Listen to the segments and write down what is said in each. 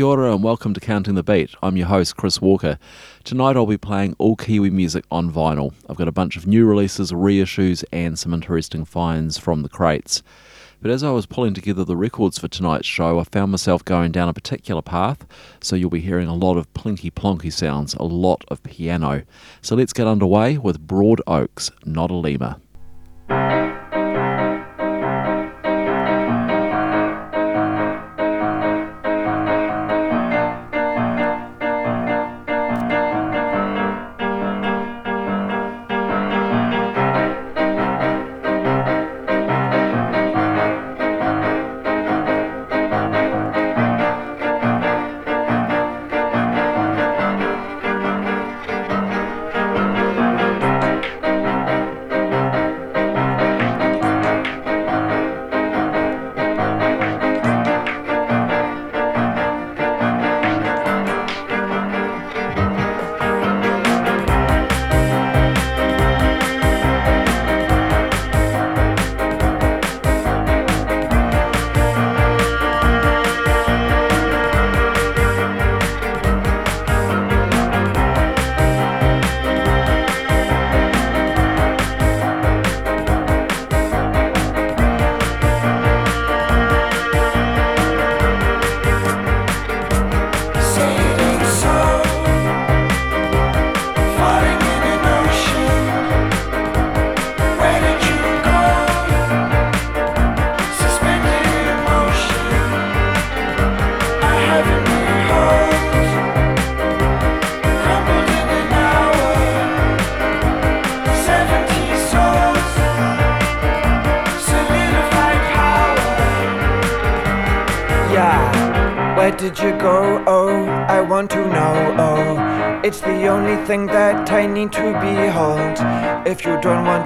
Kia ora and welcome to Counting the Beat. I'm your host, Chris Walker. Tonight I'll be playing all Kiwi music on vinyl. I've got a bunch of new releases, reissues, and some interesting finds from the crates. But as I was pulling together the records for tonight's show, I found myself going down a particular path, so you'll be hearing a lot of plinky plonky sounds, a lot of piano. So let's get underway with Broad Oaks, Not a Lemur.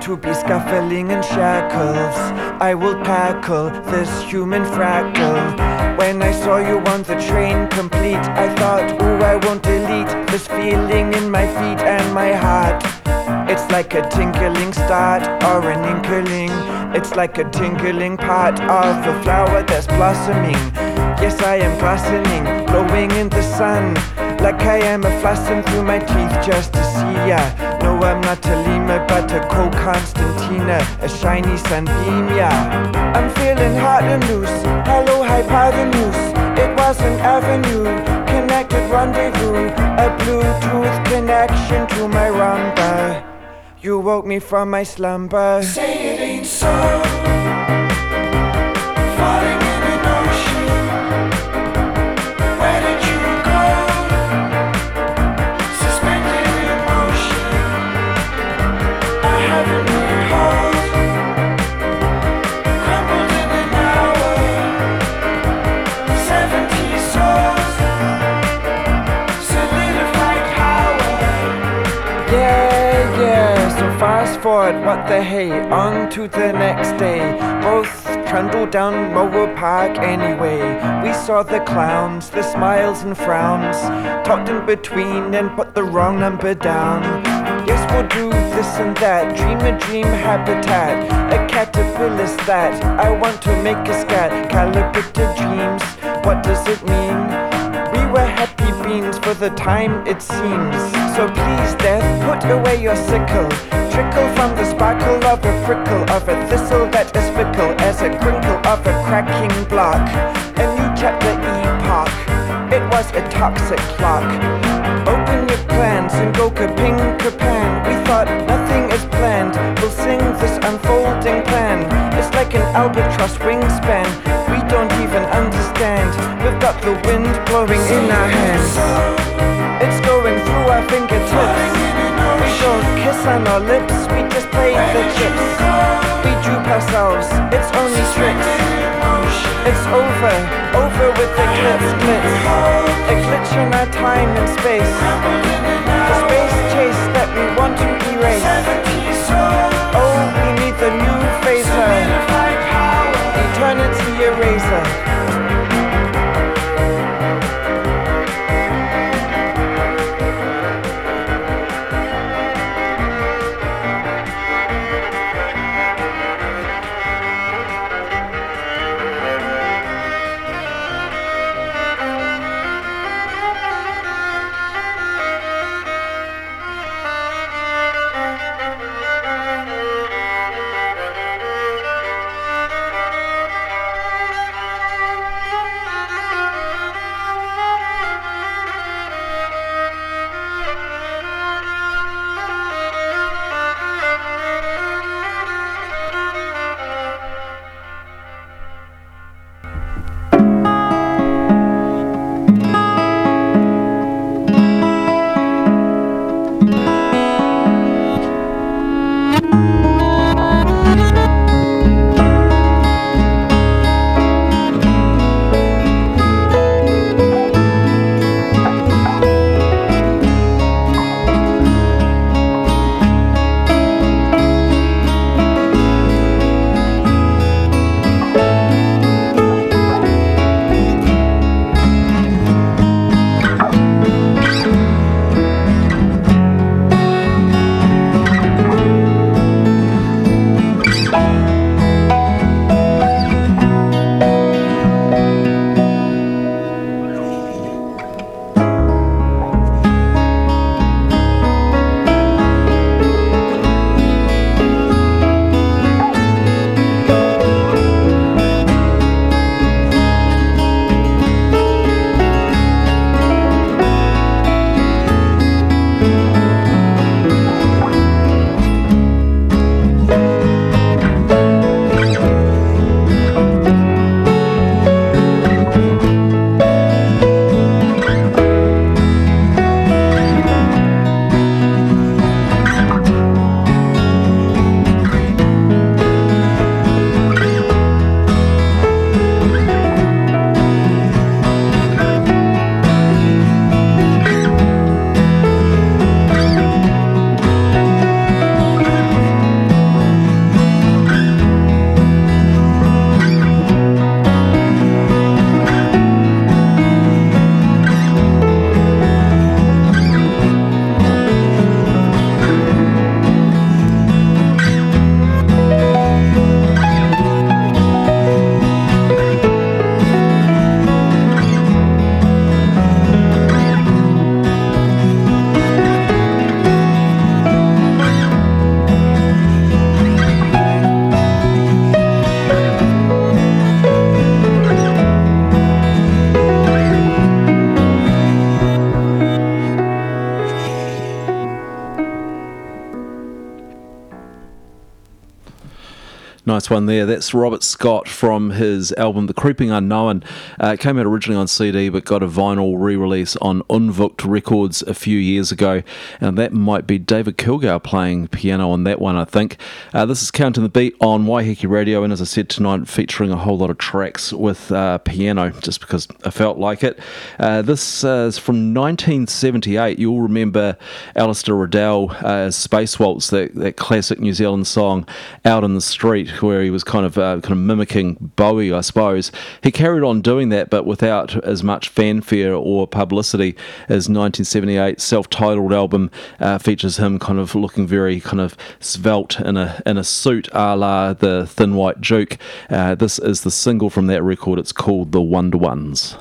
To be scuffling in shackles, I will tackle this human fractal. When I saw you on the train complete, I thought, ooh, I won't delete this feeling in my feet and my heart. It's like a tinkling start or an inkling. It's like a tinkling part of a flower that's blossoming. Yes, I am glistening, glowing in the sun. Like I am a flossing through my teeth just to see ya. No, I'm not a lemur, but a co-Constantina, uh, a shiny sunbeam, yeah. I'm feeling hot and loose. Hello, hypotenuse. It was an avenue, connected rendezvous, a Bluetooth connection to my rumba. You woke me from my slumber. Say it ain't so. Forward, what the hey, on to the next day. Both trundled down Moa Park anyway. We saw the clowns, the smiles and frowns, talked in between and put the wrong number down. Yes, we'll do this and that, dream a dream habitat. A caterpillar's that, I want to make a scat. Calibrated dreams, what does it mean? We were happy beings for the time it seems. So please, death, put away your sickle trickle from the sparkle of a prickle of a thistle that is fickle as a crinkle of a cracking block. A new chapter epoch. It was a toxic clock. Open your plans and go kaping kapan. We thought nothing is planned. We'll sing this unfolding plan. It's like an albatross wingspan. We don't even understand. We've got the wind blowing in our hands. It's going through our fingertips. We don't kiss on our lips, we just played the chips. We droop ourselves, it's only tricks. It's over, over with the. A glitch in our time and space. The space chase that we want to erase. Oh, we need the new phaser. Eternity eraser. Nice one there. That's Robert Scott from his album The Creeping Unknown. Uh, it came out originally on CD but got a vinyl re release on Unvucht Records a few years ago. And that might be David Kilgour playing piano on that one, I think. Uh, this is Counting the Beat on Waiheke Radio. And as I said tonight, featuring a whole lot of tracks with uh, piano just because I felt like it. Uh, this uh, is from 1978. You'll remember Alastair Riddell's uh, Space Waltz, that, that classic New Zealand song, Out in the Street where he was kind of uh, kind of mimicking Bowie, I suppose. He carried on doing that, but without as much fanfare or publicity as 1978 self-titled album uh, features him kind of looking very kind of svelte in a in a suit, a la the Thin White Duke. Uh, this is the single from that record. It's called The Wonder Ones.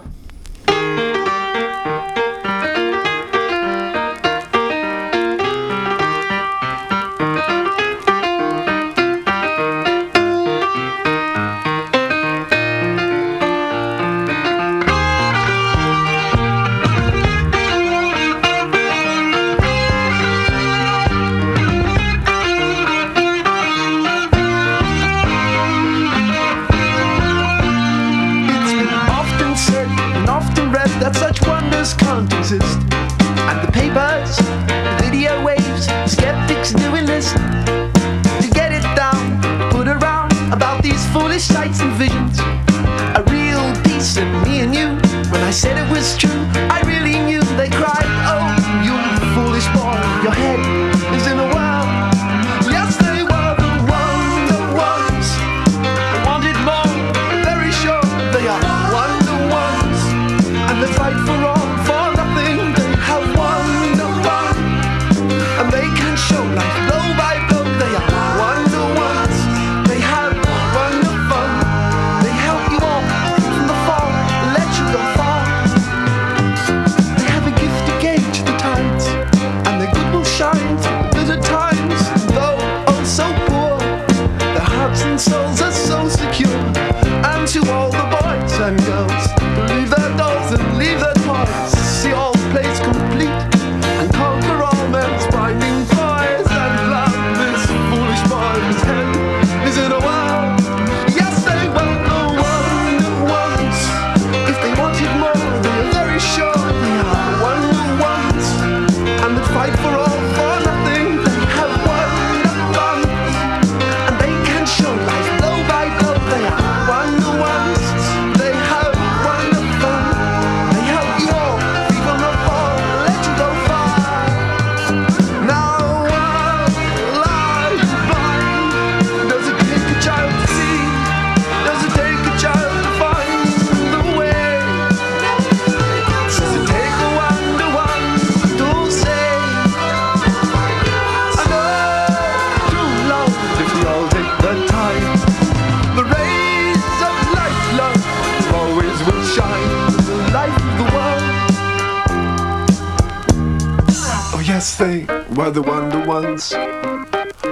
the Wonder Ones.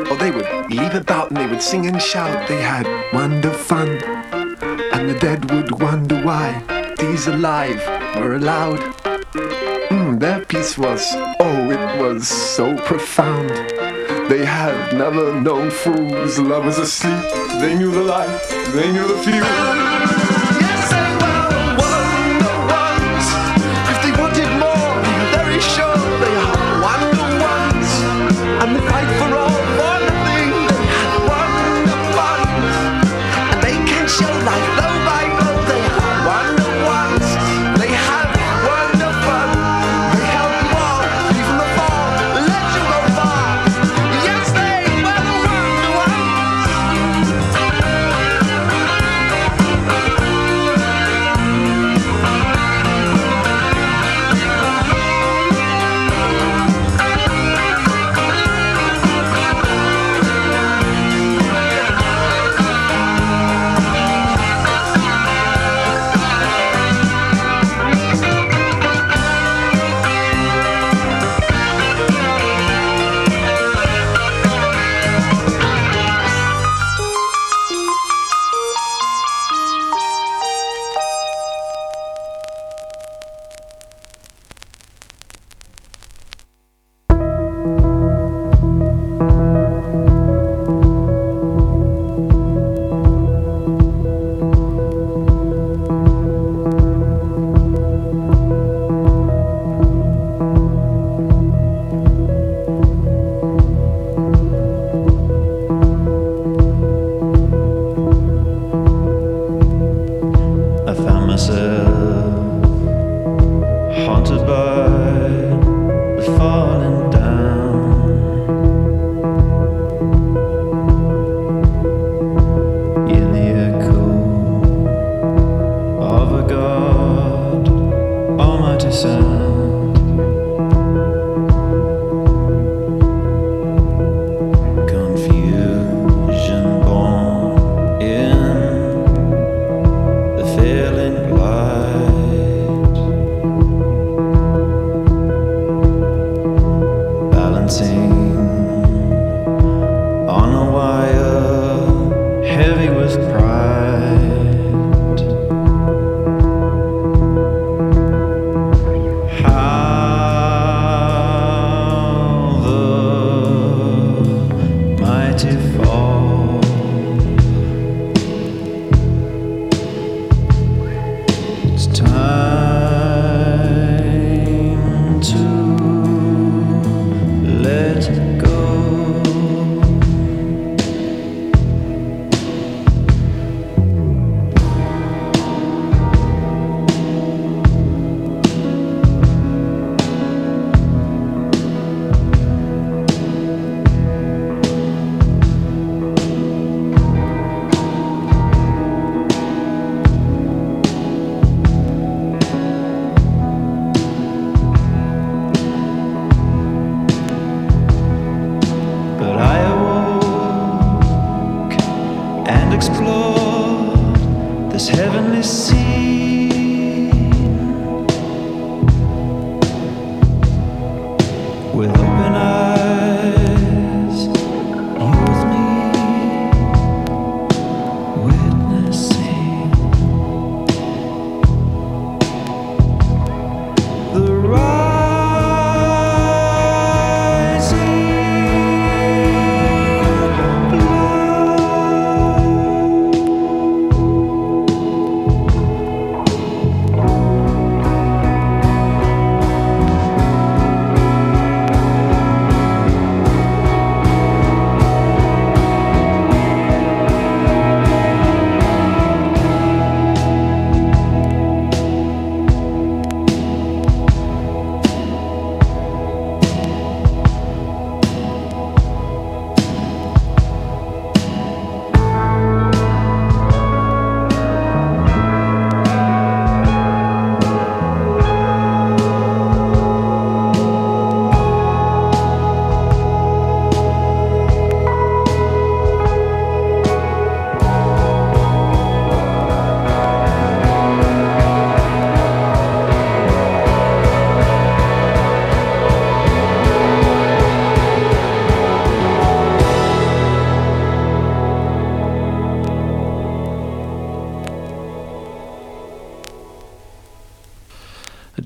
Or they would leap about and they would sing and shout. They had wonder fun. And the dead would wonder why these alive were allowed. Mm, their peace was, oh, it was so profound. They had never known fools, lovers asleep. They knew the light, they knew the feel.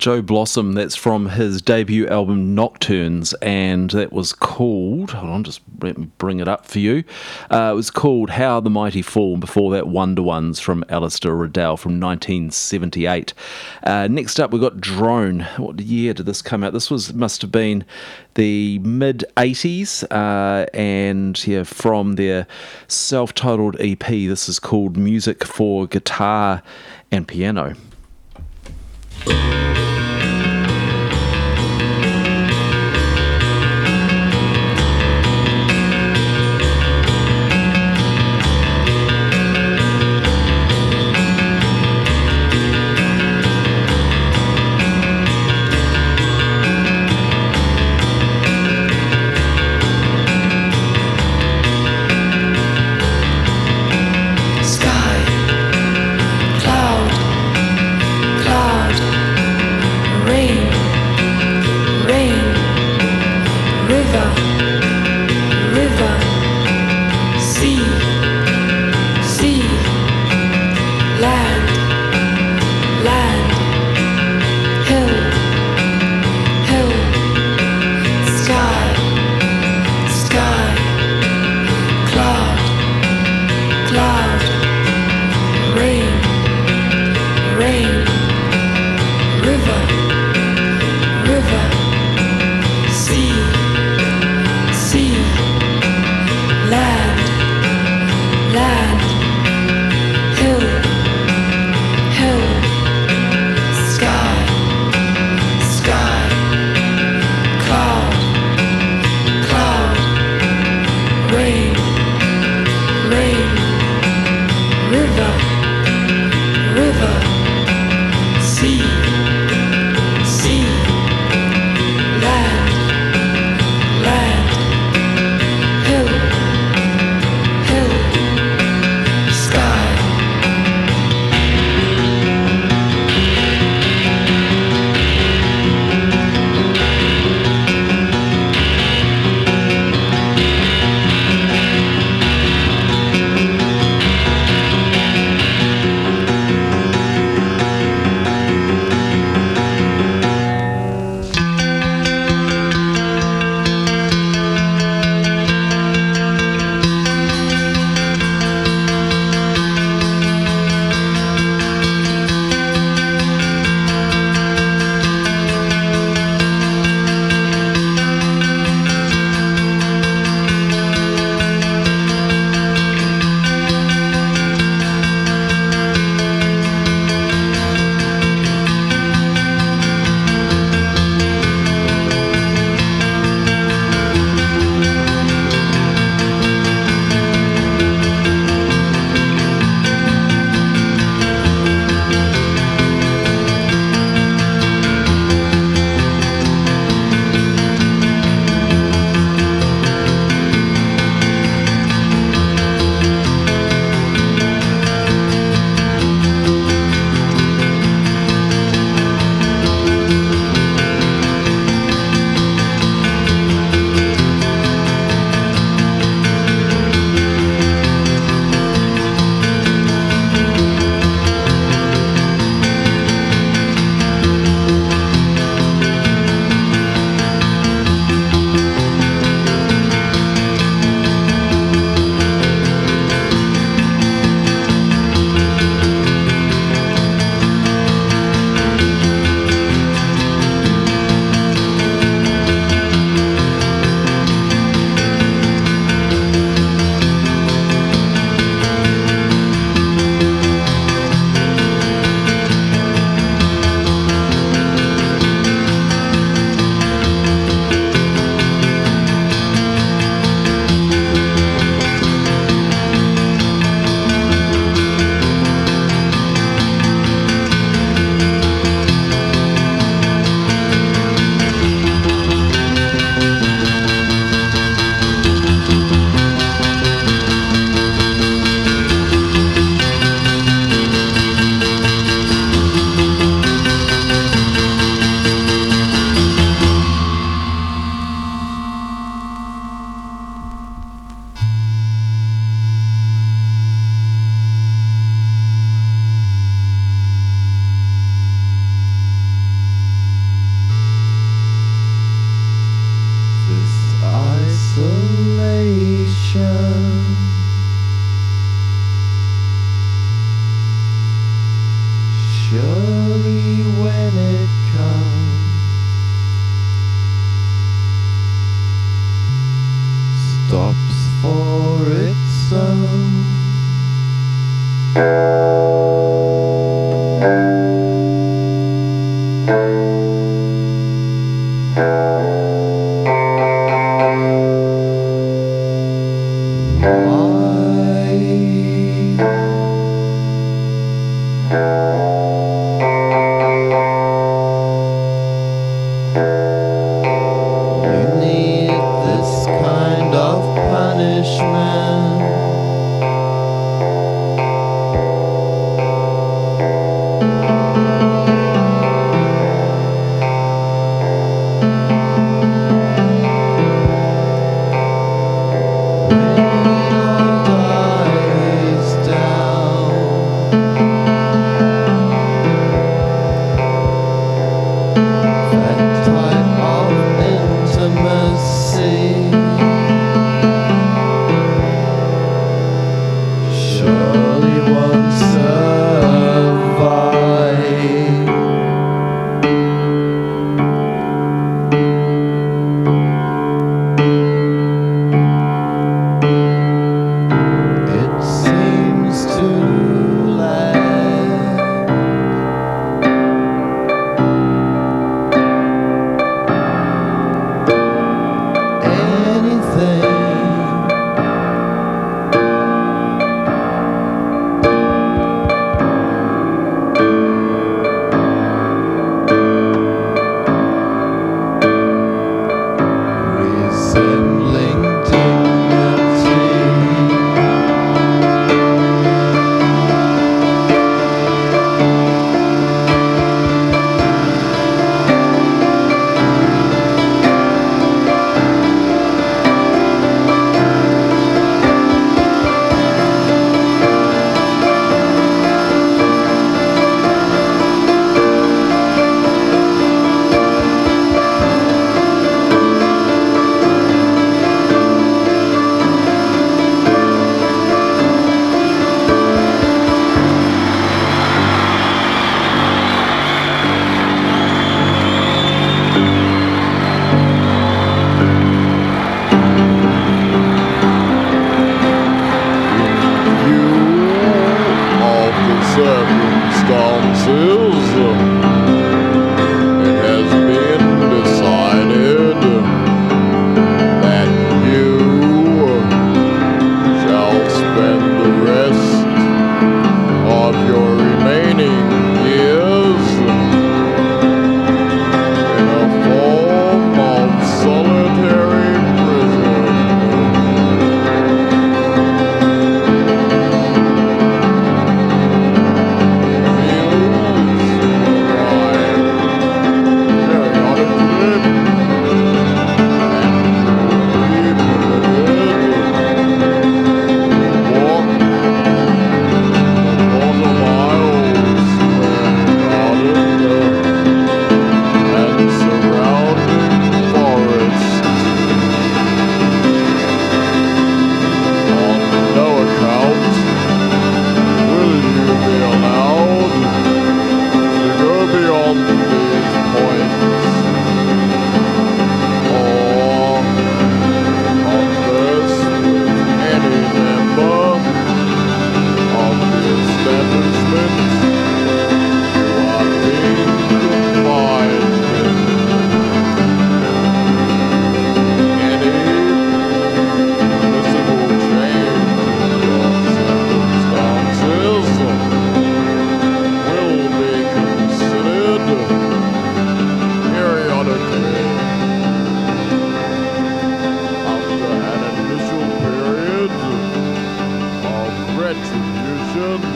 Joe Blossom, that's from his debut album Nocturnes, and that was called, hold on, just let me bring it up for you. Uh, it was called How the Mighty Fall, before that Wonder Ones from Alastair Riddell from 1978. Uh, next up, we've got Drone. What year did this come out? This was must have been the mid 80s, uh, and yeah, from their self titled EP, this is called Music for Guitar and Piano.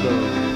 episode.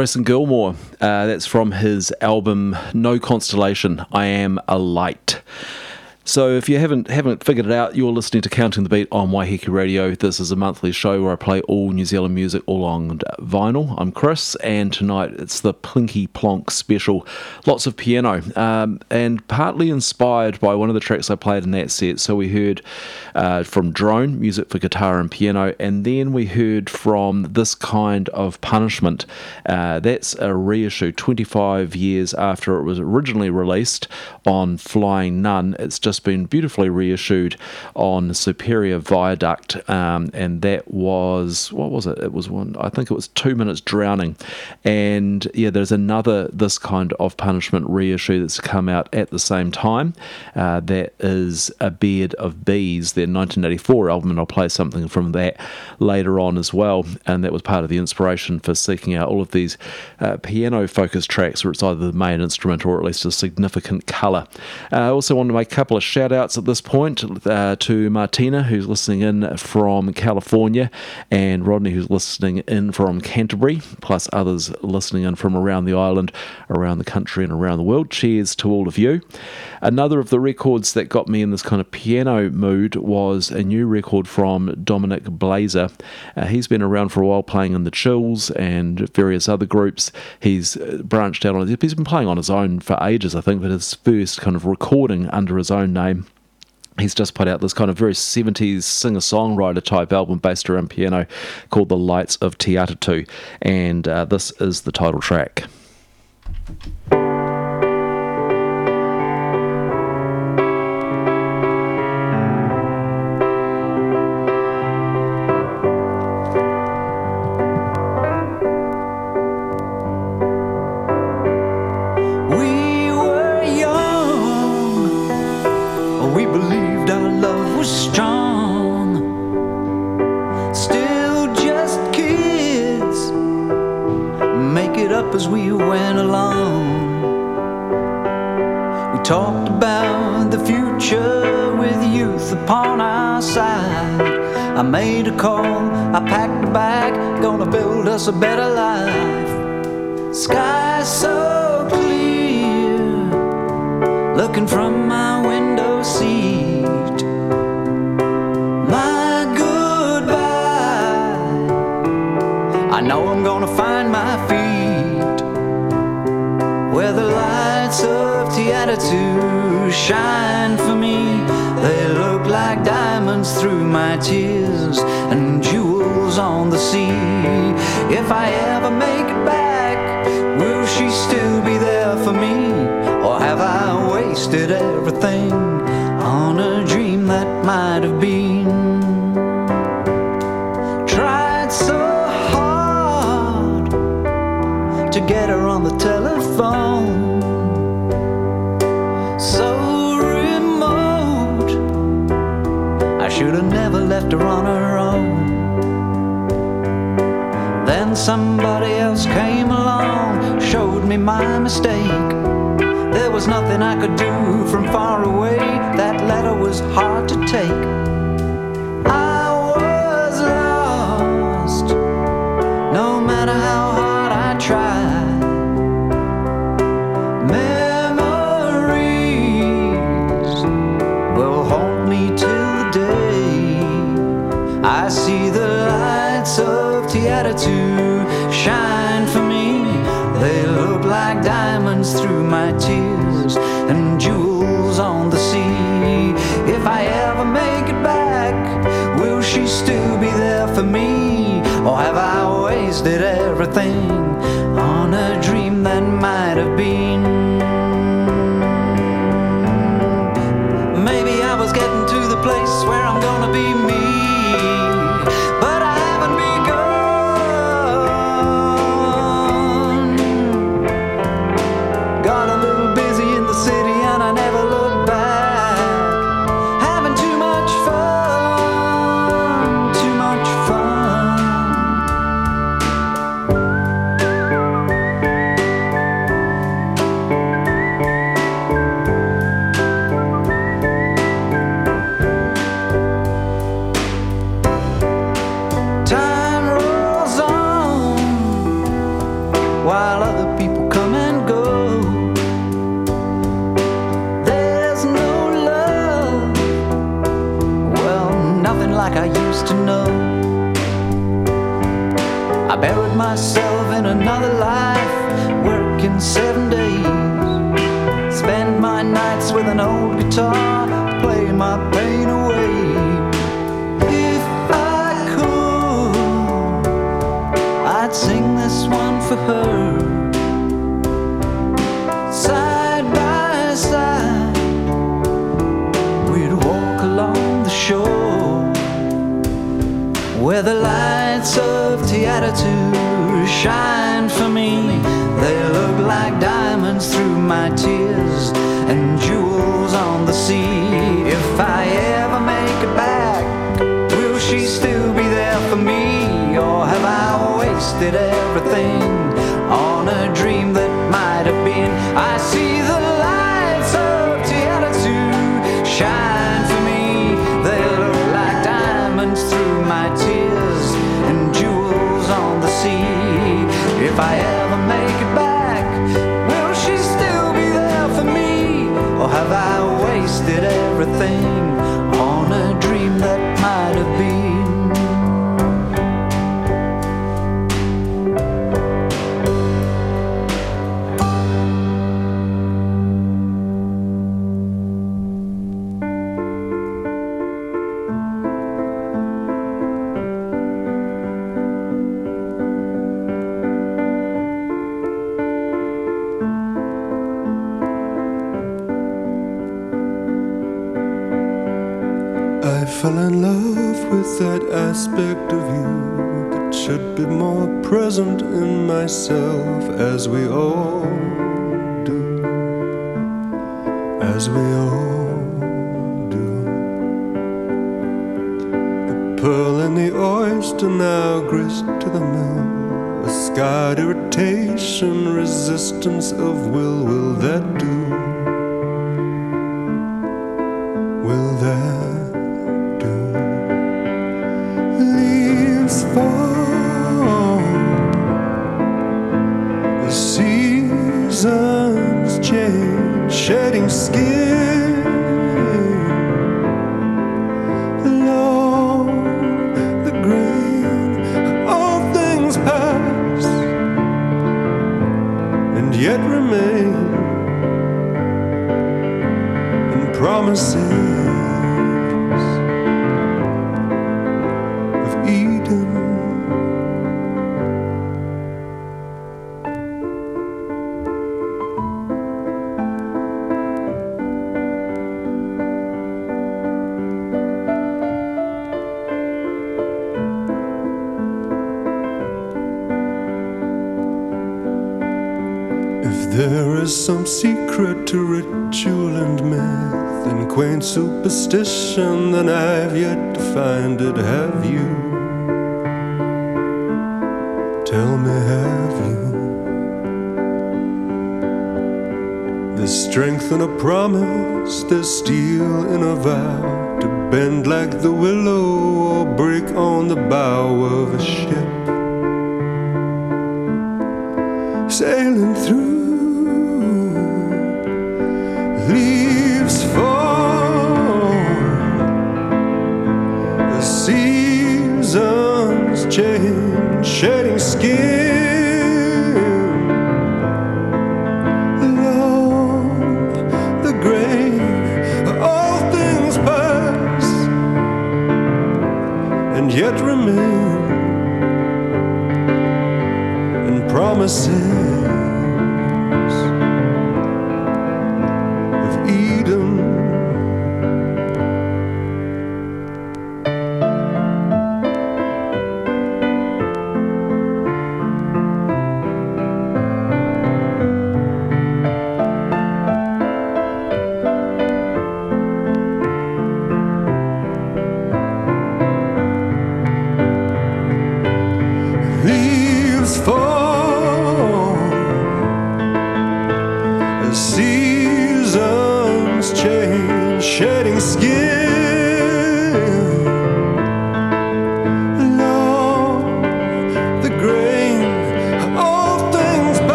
Grayson Gilmore. Uh, that's from his album No Constellation. I am a light. So if you haven't haven't figured it out, you're listening to Counting the Beat on Waiheke Radio. This is a monthly show where I play all New Zealand music all on vinyl. I'm Chris, and tonight it's the Plinky Plonk special. Lots of piano, um, and partly inspired by one of the tracks I played in that set. So we heard uh, from Drone, music for guitar and piano, and then we heard from This Kind of Punishment. Uh, that's a reissue 25 years after it was originally released on Flying Nun. It's just been beautifully reissued on Superior Viaduct, um, and that was what was it? It was one. I think it was Two Minutes Drowning, and yeah, there's another this kind of punishment reissue that's come out at the same time. Uh, that is a Beard of Bees, their 1984 album, and I'll play something from that later on as well. And that was part of the inspiration for seeking out all of these uh, piano-focused tracks, where it's either the main instrument or at least a significant colour. Uh, I also want to make a couple of shout outs at this point uh, to Martina, who's listening in from California, and Rodney, who's listening in from Canterbury, plus others listening in from around the island, around the country, and around the world. Cheers to all of you. Another of the records that got me in this kind of piano mood was a new record from Dominic Blaazer. Uh, he's been around for a while playing in the Chills and various other groups. He's uh, branched out on He's been playing on his own for ages, I think, but his first kind of recording under his own name he's just put out this kind of very 70s singer songwriter type album based around piano called The Lights of Te Atatu, and uh, this is the title track. Or have I wasted everything on a dream that might have been? that aspect of you that should be more present in myself as we all do, as we all do. The pearl and the oyster now grist to the mill, a scarred irritation, resistance of will, will that do? Some secret to ritual and myth and quaint superstition, then I've yet to find it. Have you? Tell me, have you? There's strength in a promise, there's steel in a vow to bend like the willow or break on the bow of a ship sailing through.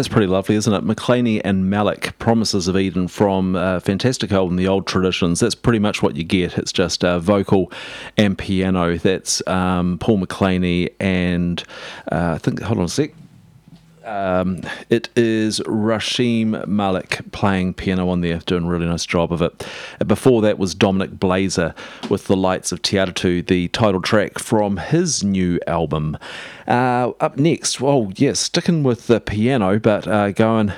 That's pretty lovely, isn't it? McLaney and Malik, Promises of Eden from uh, fantastic album, The Old Traditions. That's pretty much what you get. It's just uh, vocal and piano. That's um, Paul McLaney and uh, I think, hold on a sec. Um, it is Rashim Malik playing piano on there, doing a really nice job of it. Before that was Dominic Blaazer with The Lights of Te Atatu, the title track from his new album. Uh, up next, well, yes, sticking with the piano, but uh, going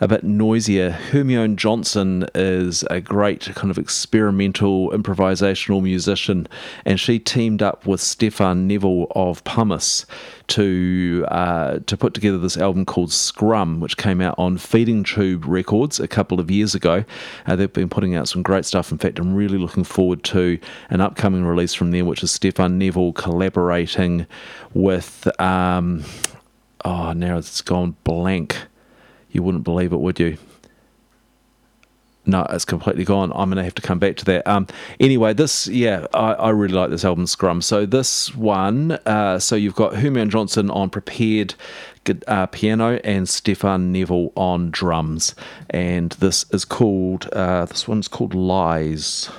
a bit noisier. Hermione Johnson is a great kind of experimental improvisational musician, and she teamed up with Stefan Neville of Pumice to uh, to put together this album called Scrum, which came out on Feeding Tube Records a couple of years ago. Uh, they've been putting out some great stuff. In fact, I'm really looking forward to an upcoming release from them, which is Stefan Neville collaborating with. Um, oh, now it's gone blank. You wouldn't believe it, would you? no, it's completely gone. I'm going to have to come back to that. Um, anyway, this, yeah, I, I really like this album, Scrum. So this one, uh, so you've got Hermione Johnson on prepared uh, piano and Stefan Neville on drums, and this is called, uh, this one's called. Lies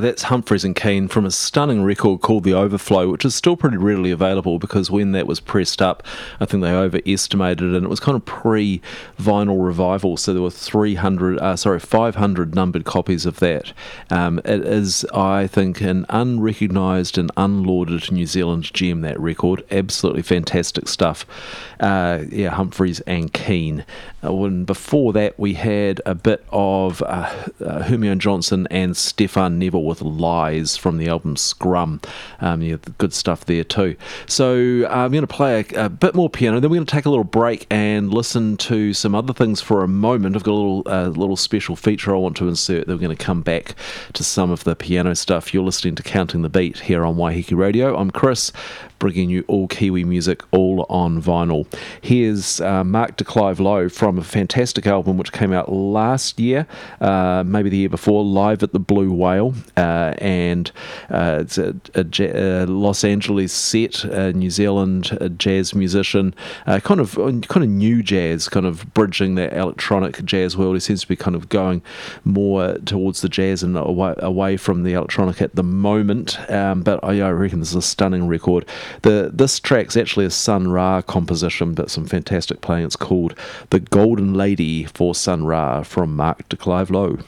That's Humphreys and Keane from a stunning record called The Overflow, which is still pretty readily available because when that was pressed up, I think they overestimated it and it was kind of pre vinyl revival. So there were 300, uh, sorry, 500 numbered copies of that. Um, it is, I think, an unrecognised and unlauded New Zealand gem, that record. Absolutely fantastic stuff. Uh, yeah, Humphreys and Keane. Uh, when before that, we had a bit of uh, uh, Hermione Johnson and Stefan Neville with Lies from the album Scrum. Um, yeah, good stuff there too. So uh, I'm going to play a, a, bit more piano, then we're going to take a little break and listen to some other things for a moment. I've got a little uh, little special feature I want to insert. Then we're going to come back to some of the piano stuff. You're listening to Counting the Beat here on Waiheke Radio. I'm Chris bringing you all Kiwi music, all on vinyl. Here's uh, Mark de Clive Lowe from a fantastic album which came out last year, uh, maybe the year before, Live at the Blue Whale, uh, and uh, it's a, a, a, Los Angeles set, New Zealand jazz musician, uh, kind of kind of new jazz, kind of bridging that electronic jazz world. He seems to be kind of going more towards the jazz and away, away from the electronic at the moment. Um, but I, I reckon this is a stunning record. The this track's actually a Sun Ra composition, but some fantastic playing. It's called "The Golden Lady" for Sun Ra from Mark de Clive Lowe.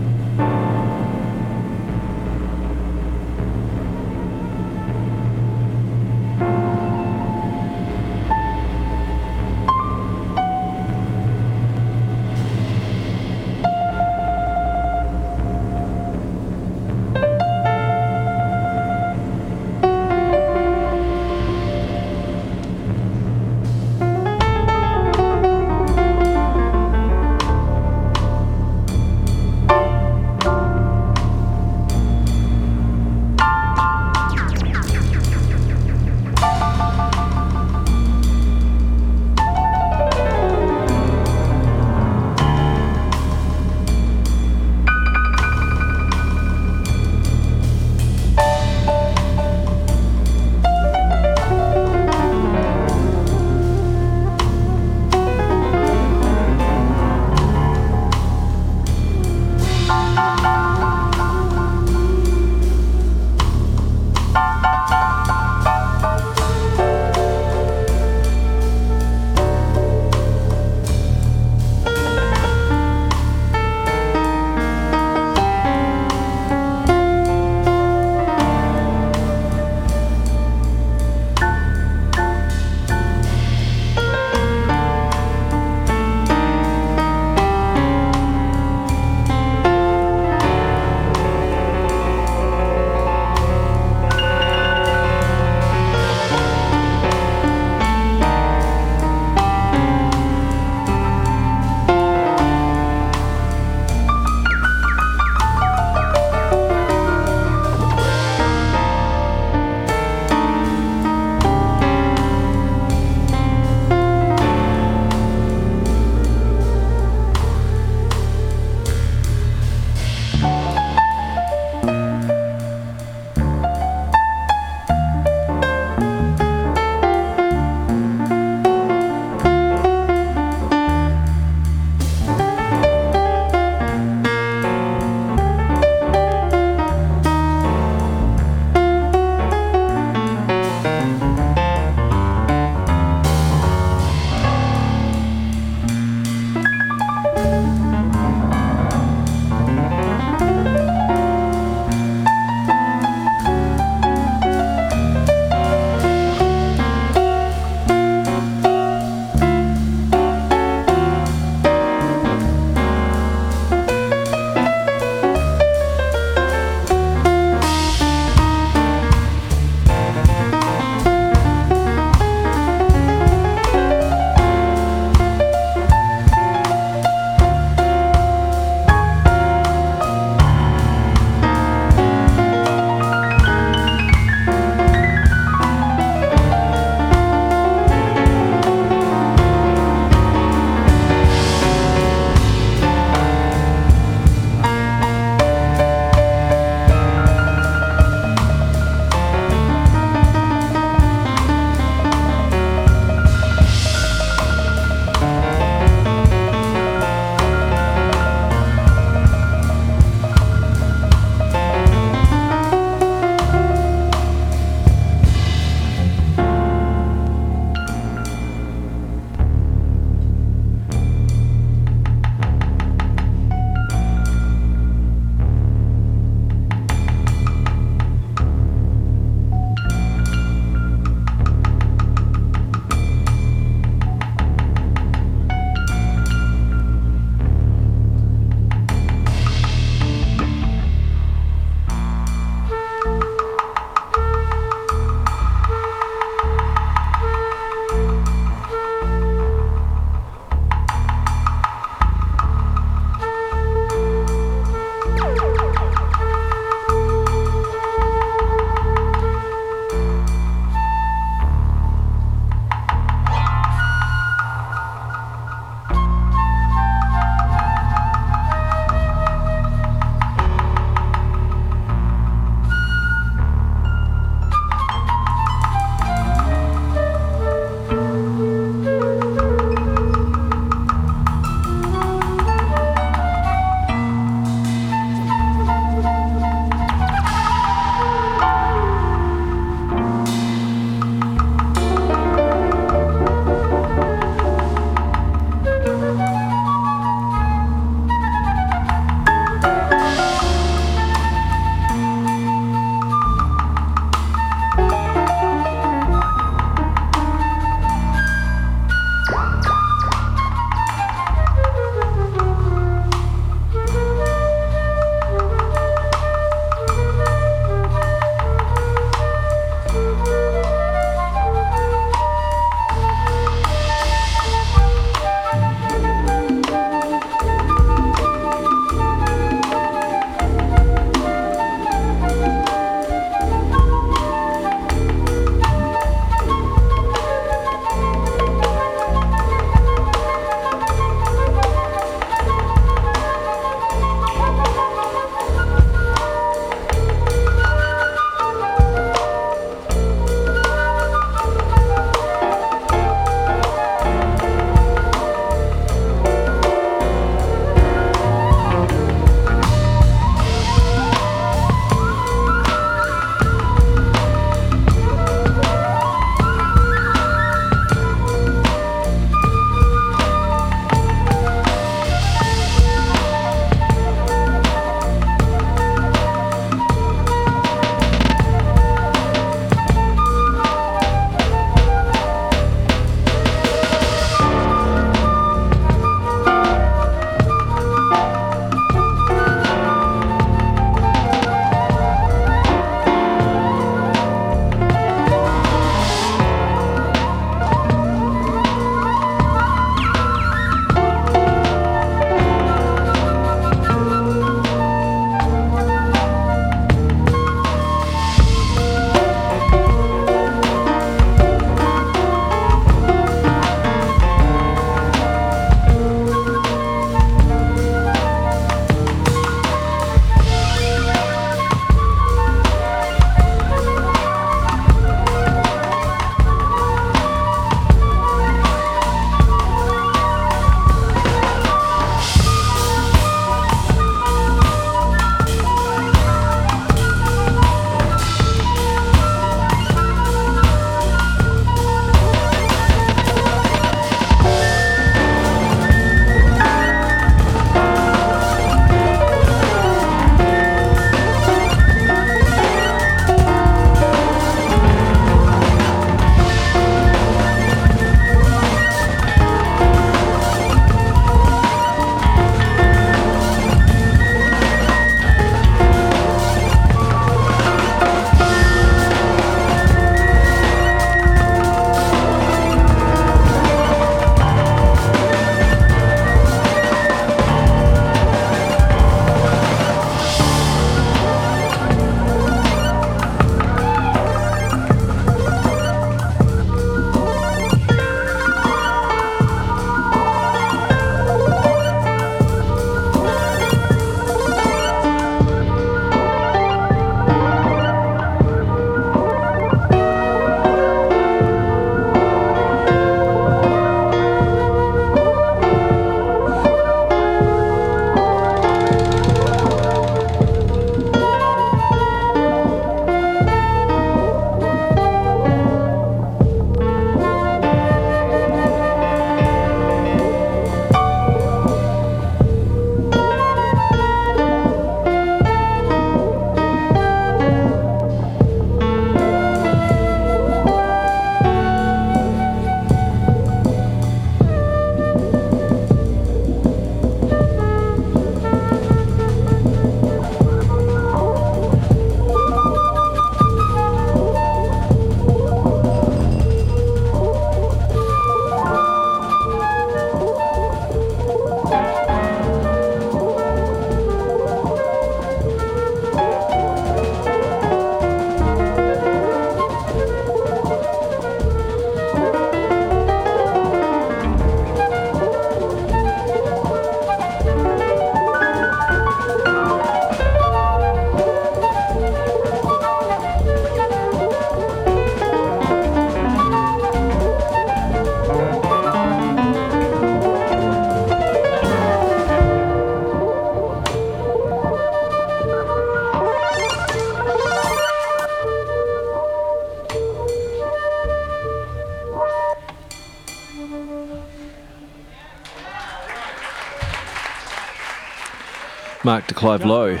Mark de Clive Lowe.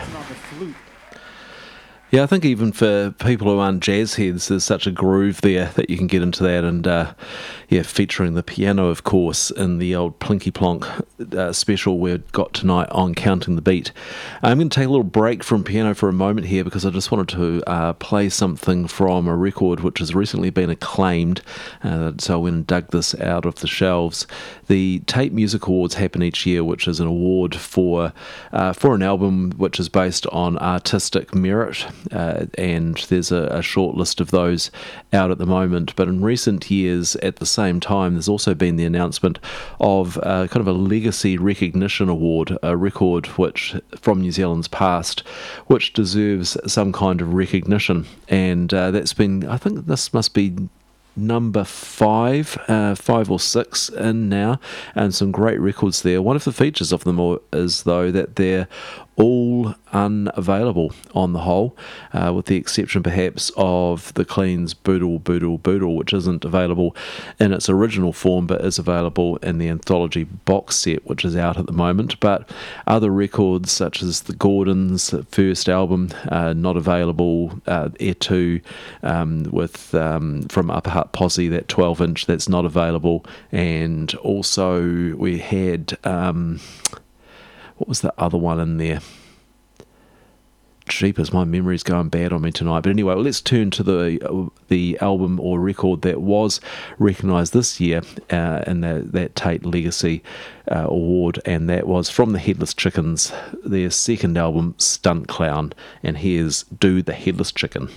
Yeah, I think even for people who aren't jazz heads, there's such a groove there that you can get into that. And uh, yeah, featuring the piano, of course, in the old Plinky Plonk uh, special we've got tonight on Counting the Beat. I'm going to take a little break from piano for a moment here because I just wanted to uh, play something from a record which has recently been acclaimed. Uh, so I went and dug this out of the shelves. The Taite Music Awards happen each year, which is an award for uh, for an album which is based on artistic merit uh, and there's a, a, short list of those out at the moment. But in recent years, at the same time, there's also been the announcement of uh, kind of a legacy recognition award, a record which from New Zealand's past, which deserves some kind of recognition, and uh, that's been. I think this must be number five, uh, five or six in now, and some great records there. One of the features of them all is, though, that they're all unavailable on the whole, uh, with the exception perhaps of the Clean's Boodle Boodle Boodle, which isn't available in its original form but is available in the anthology box set, which is out at the moment. But other records, such as the Gordons' first album, uh, not available, uh, 2 um, with um, from Upper Hutt Posse, that 12 inch, that's not available, and also we had. Um, what was the other one in there? Jeepers, my memory's going bad on me tonight. But anyway, let's turn to the the album or record that was recognised this year uh, in the, that Taite Legacy uh, Award, and that was from the Headless Chickens, their second album, Stunt Clown. And here's Do the Headless Chicken.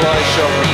Supply shop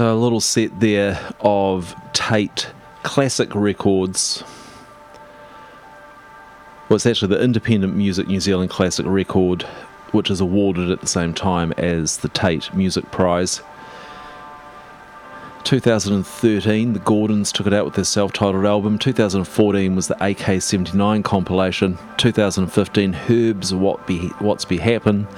So a little set there of Taite classic records. Well, it's actually the Independent Music New Zealand classic record which is awarded at the same time as the Taite Music Prize. 2013, the Gordons took it out with their self titled album. 2014 was the AK 79 compilation. 2015, Herb's What Be, What's Be Happen.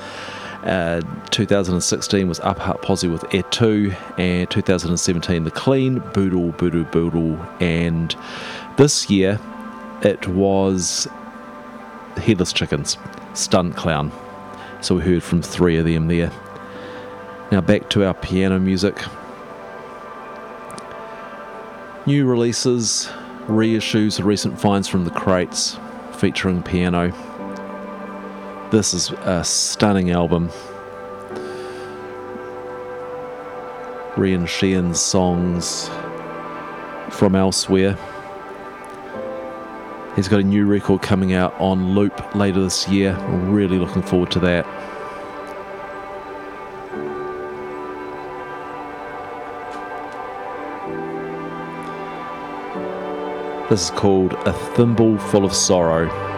Uh, 2016 was Upper Hutt Posse with Air 2. And 2017, The Clean, Boodle, Boodle, Boodle. And this year, it was Headless Chickens, Stunt Clown. So we heard from three of them there. Now back to our piano music. New releases, reissues, recent finds from the crates featuring piano. This is a stunning album. Rhian Sheehan's songs from elsewhere. He's got a new record coming out on loop later this year. Really looking forward to that. This is called A Thimble Full of Sorrow.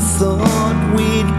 Thought we'd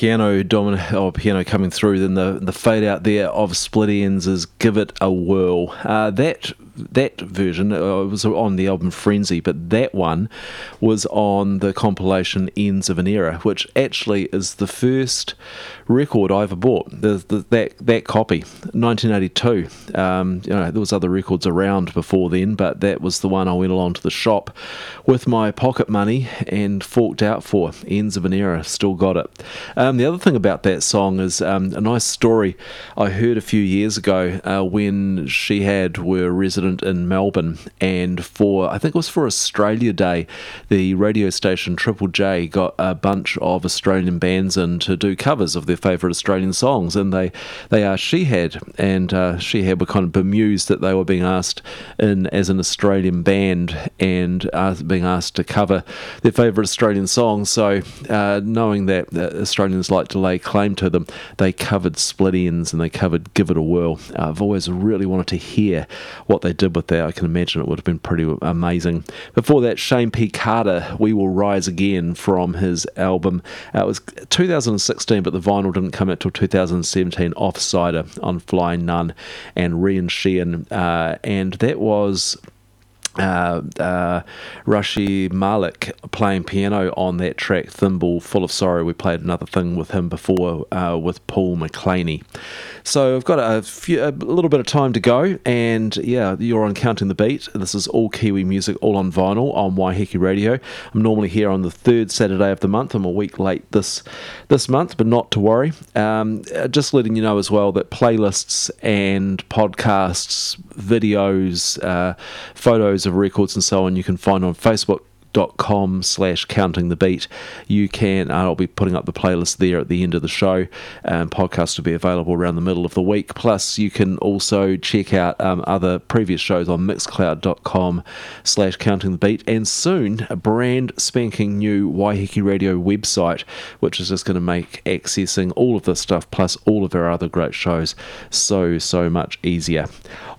piano dominant or piano coming through. Then the the fade out there of Split Enz is "Give It a Whirl." Uh, that that version uh, was on the album Frenzy, but that one was on the compilation Enz of an Era, which actually is the first record I ever bought. The, the, that that copy, 1982. Um, you know, there was other records around before then, but that was the one I went along to the shop with my pocket money and forked out for. Enz of an Era, still got it. Um, the other thing about that song is um, a nice story I heard a few years ago uh, when Shihad were resident in Melbourne, and for I think it was for Australia Day, the radio station Triple J got a bunch of Australian bands in to do covers of their favourite Australian songs, and they they asked Shihad, and uh, Shihad were kind of bemused that they were being asked in as an Australian band and uh, being asked to cover their favourite Australian songs. So uh, knowing that uh, Australians like to lay claim to them, they covered Split Enz and they covered Give It a Whirl. Uh, I've always really wanted to hear what they did with that. I can imagine it would have been pretty amazing. Before that, Shayne P. Carter, We Will Rise Again from his album. Uh, it was 2016, but the vinyl didn't come out till 2017, Offsider on Flying Nun and Rhian Sheehan. Uh, and that was uh, uh, Rashi Malik playing piano on that track, Thimble Full of Sorrow. We played another thing with him before uh, with Paul McLaney. So I've got a, few, a little bit of time to go, and yeah, you're on Counting the Beat. This is all Kiwi music, all on vinyl on Waiheke Radio. I'm normally here on the third Saturday of the month. I'm a week late this this month, but not to worry. Um, just letting you know as well that playlists and podcasts, videos, uh, photos of records and so on, you can find on Facebook dot com slash counting the beat. You can uh, i'll be putting up the playlist there at the end of the show and podcast will be available around the middle of the week. Plus you can also check out um, other previous shows on mixcloud.com slash counting the beat. And soon a brand spanking new waiheke radio website which is just going to make accessing all of this stuff plus all of our other great shows so so much easier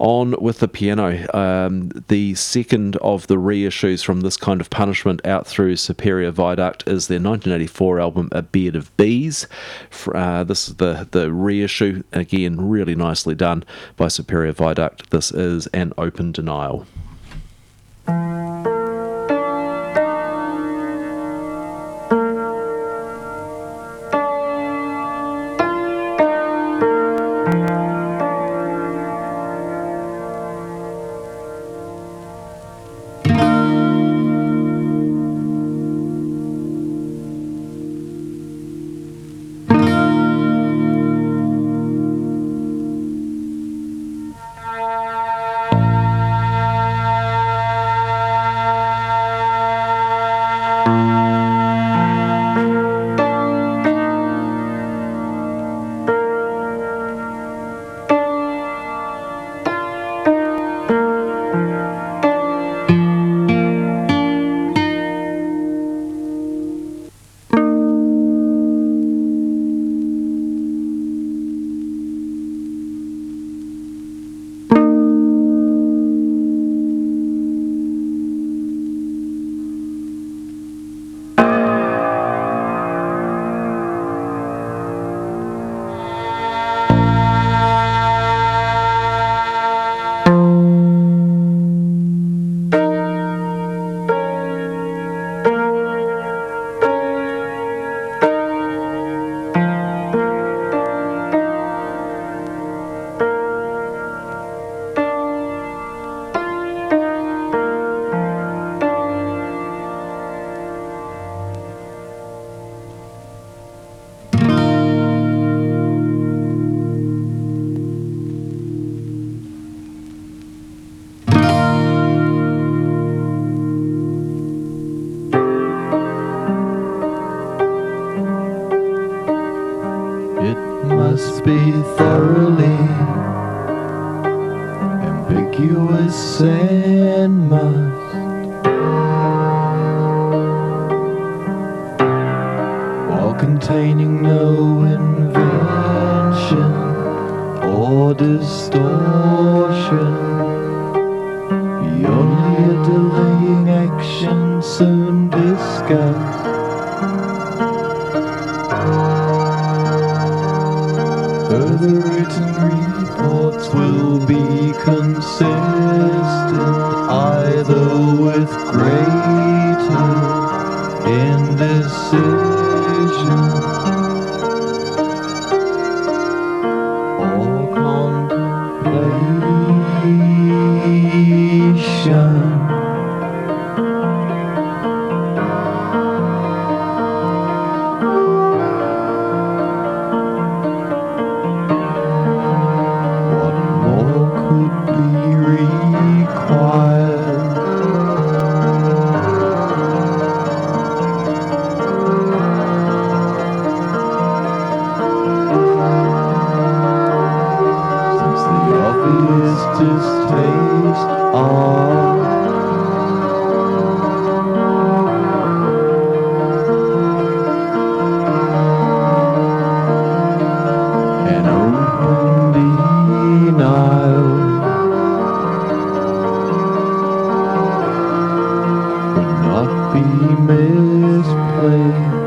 on with the piano. Um, the second of the reissues from this kind of punishment out through superior viaduct is their 1984 album a beard of bees. Uh, this is the the reissue again really nicely done by superior viaduct. This is an open denial not be misplaced.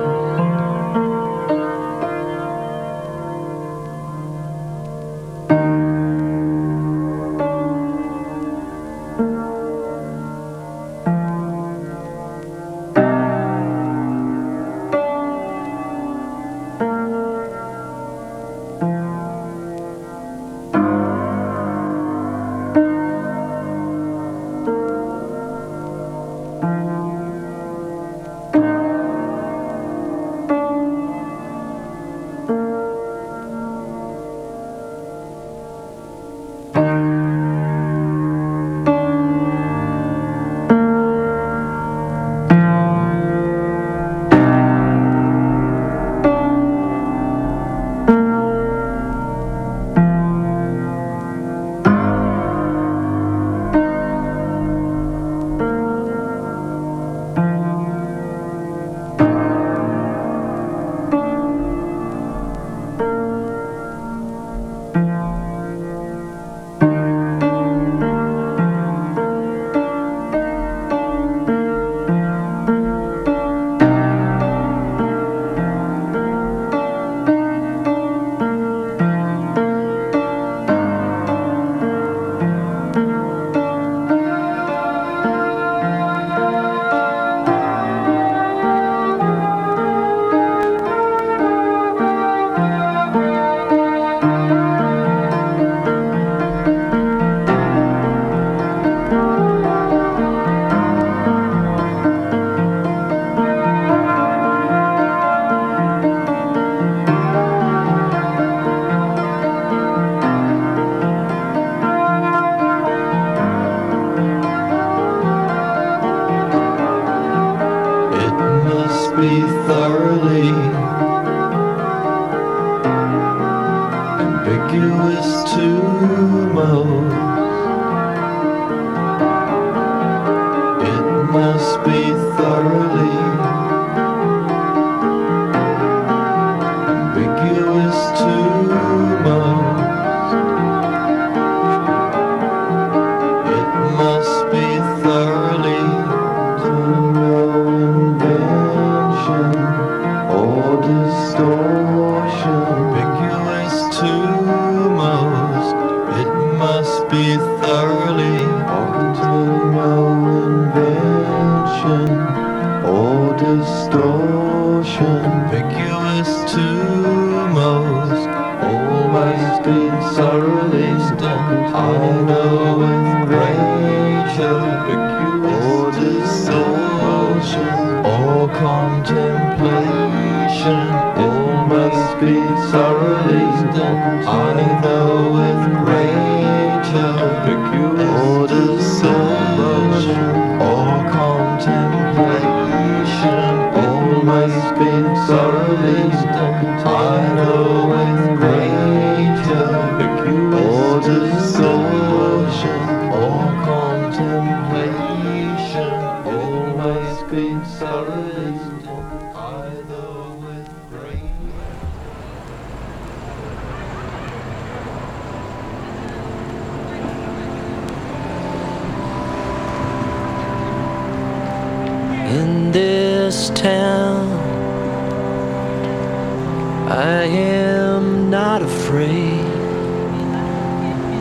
I am not afraid.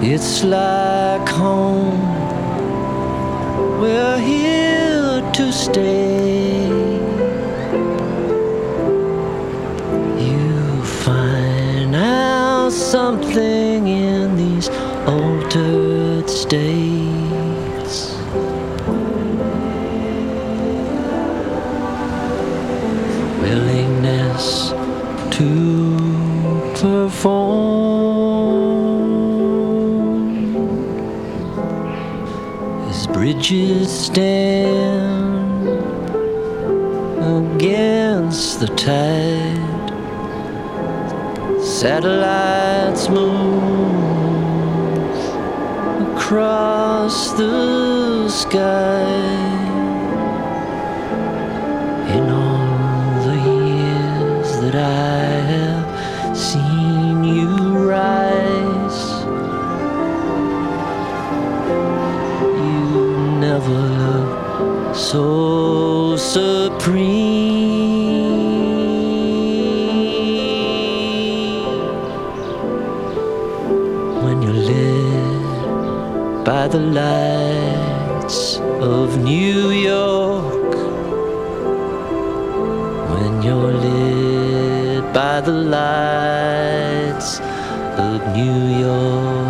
It's like home. We're here to stay. You find out something in these altered states. Perform as bridges stand against the tide. Satellites move across the sky. So supreme when you're lit by the lights of New York. When you're lit by the lights of New York.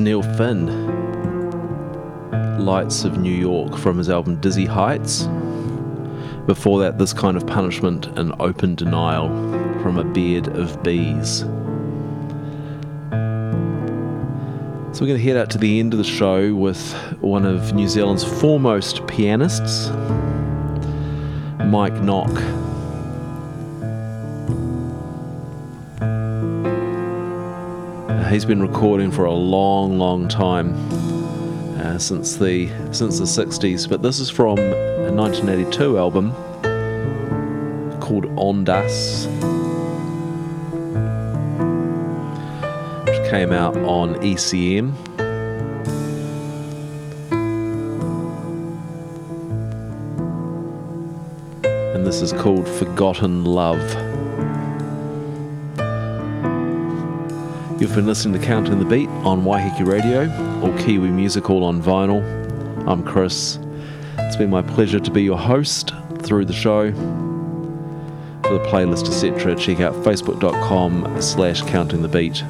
Neil Finn. Lights of New York from his album Dizzy Heights. Before that, this kind of punishment and open denial from a beard of bees. So we're going to head out to the end of the show with one of New Zealand's foremost pianists, Mike Nock. He's been recording for a long, long time, uh, since the since the 60s. But this is from a 1982 album called Ondas, which came out on ECM. And this is called Forgotten Love. You've been listening to Counting the Beat on Waiheke Radio, or Kiwi Music all on vinyl. I'm Chris. It's been my pleasure to be your host through the show. For the playlist, etc., check out facebook.com slash counting the beat.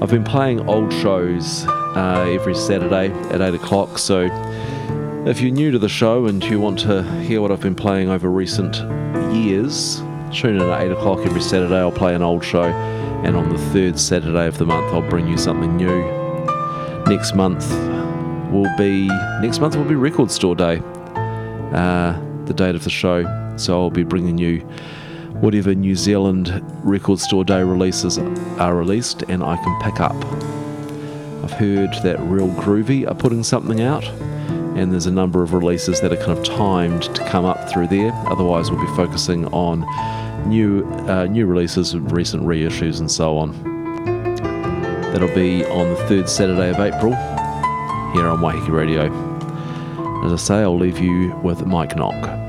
I've been playing old shows uh, every Saturday at 8 o'clock, so if you're new to the show and you want to hear what I've been playing over recent years, tune in at 8 o'clock every Saturday. I'll play an old show, and on the third Saturday of the month, I'll bring you something new. Next month will be next month will be Record Store Day, uh, the date of the show. So I'll be bringing you whatever New Zealand Record Store Day releases are released and I can pick up. I've heard that Real Groovy are putting something out, and there's a number of releases that are kind of timed to come up through there. Otherwise, we'll be focusing on new uh, new releases, recent reissues, and so on. That'll be on the third Saturday of April here on Waiheke Radio. As I say, I'll leave you with Mike Nock.